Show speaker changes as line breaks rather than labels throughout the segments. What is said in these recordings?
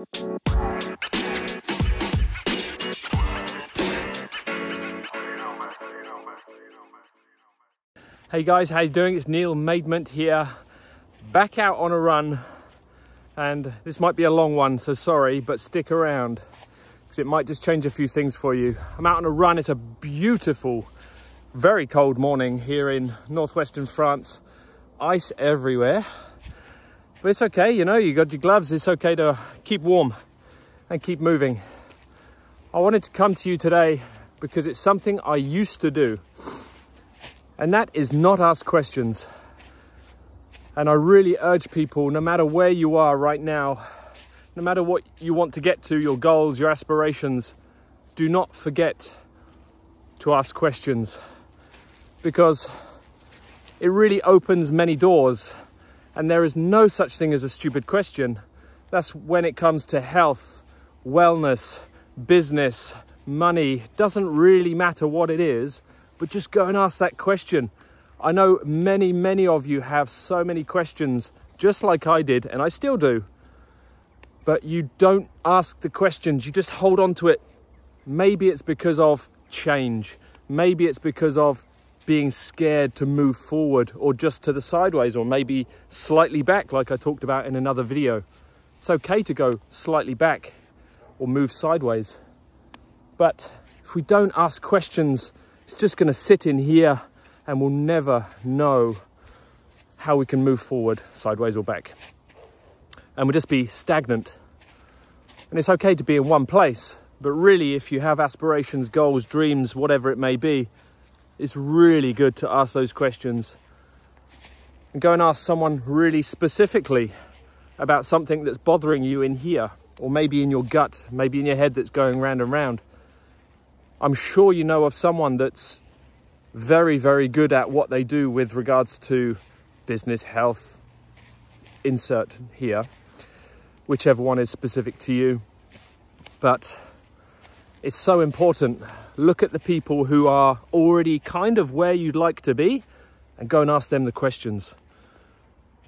Hey guys, how you doing? It's Neil Maidment here, back out on a run. And this might be a long one, so sorry, but stick around because it might just change a few things for you. I'm out on a run. It's a beautiful, very cold morning here in northwestern France. Ice everywhere, but it's okay. You know, you got your gloves. It's okay to keep warm and keep moving. I wanted to come to you today because it's something I used to do and that is not ask questions. And I really urge people, no matter where you are right now, no matter what you want to get to, your goals, your aspirations, do not forget to ask questions because it really opens many doors. And there is no such thing as a stupid question. That's when it comes to health, wellness, business, money, doesn't really matter what it is but just go and ask that question. I know many, many of you have so many questions, just like I did, and I still do. But you don't ask the questions, you just hold on to it. Maybe it's because of change. Maybe it's because of being scared to move forward or just to the sideways or maybe slightly back, like I talked about in another video. It's okay to go slightly back or move sideways. But if we don't ask questions it's just going to sit in here and we'll never know how we can move forward sideways or back. And we'll just be stagnant. And it's okay to be in one place, but really, if you have aspirations, goals, dreams, whatever it may be, it's really good to ask those questions and go and ask someone really specifically about something that's bothering you in here, or maybe in your gut, maybe in your head that's going round and round. I'm sure you know of someone that's very, very good at what they do with regards to business, health, insert here, whichever one is specific to you. But it's so important. Look at the people who are already kind of where you'd like to be and go and ask them the questions.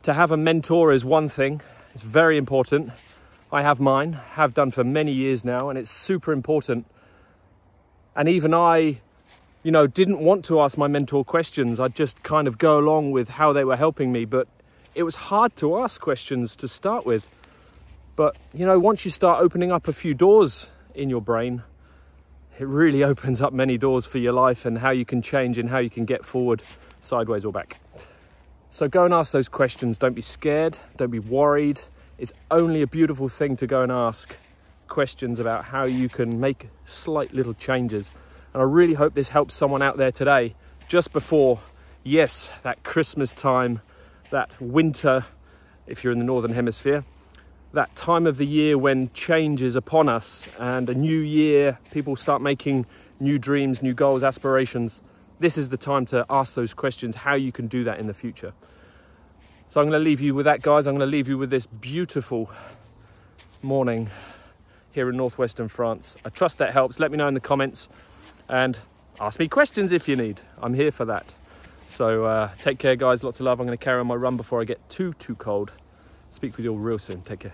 To have a mentor is one thing, it's very important. I have mine, have done for many years now, and it's super important and even I, you know, didn't want to ask my mentor questions. I'd just kind of go along with how they were helping me. But it was hard to ask questions to start with. But, you know, once you start opening up a few doors in your brain, it really opens up many doors for your life and how you can change and how you can get forward sideways or back. So go and ask those questions. Don't be scared. Don't be worried. It's only a beautiful thing to go and ask questions about how you can make slight little changes. And I really hope this helps someone out there today, just before, yes, that Christmas time, that winter, if you're in the Northern Hemisphere, that time of the year when change is upon us and a new year, people start making new dreams, new goals, aspirations. This is the time to ask those questions, how you can do that in the future. So I'm going to leave you with that, guys. I'm going to leave you with this beautiful morning here in northwestern France. I trust that helps. Let me know in the comments and ask me questions if you need. I'm here for that. So uh, take care, guys. Lots of love. I'm going to carry on my run before I get too, too cold. Speak with you all real soon. Take care.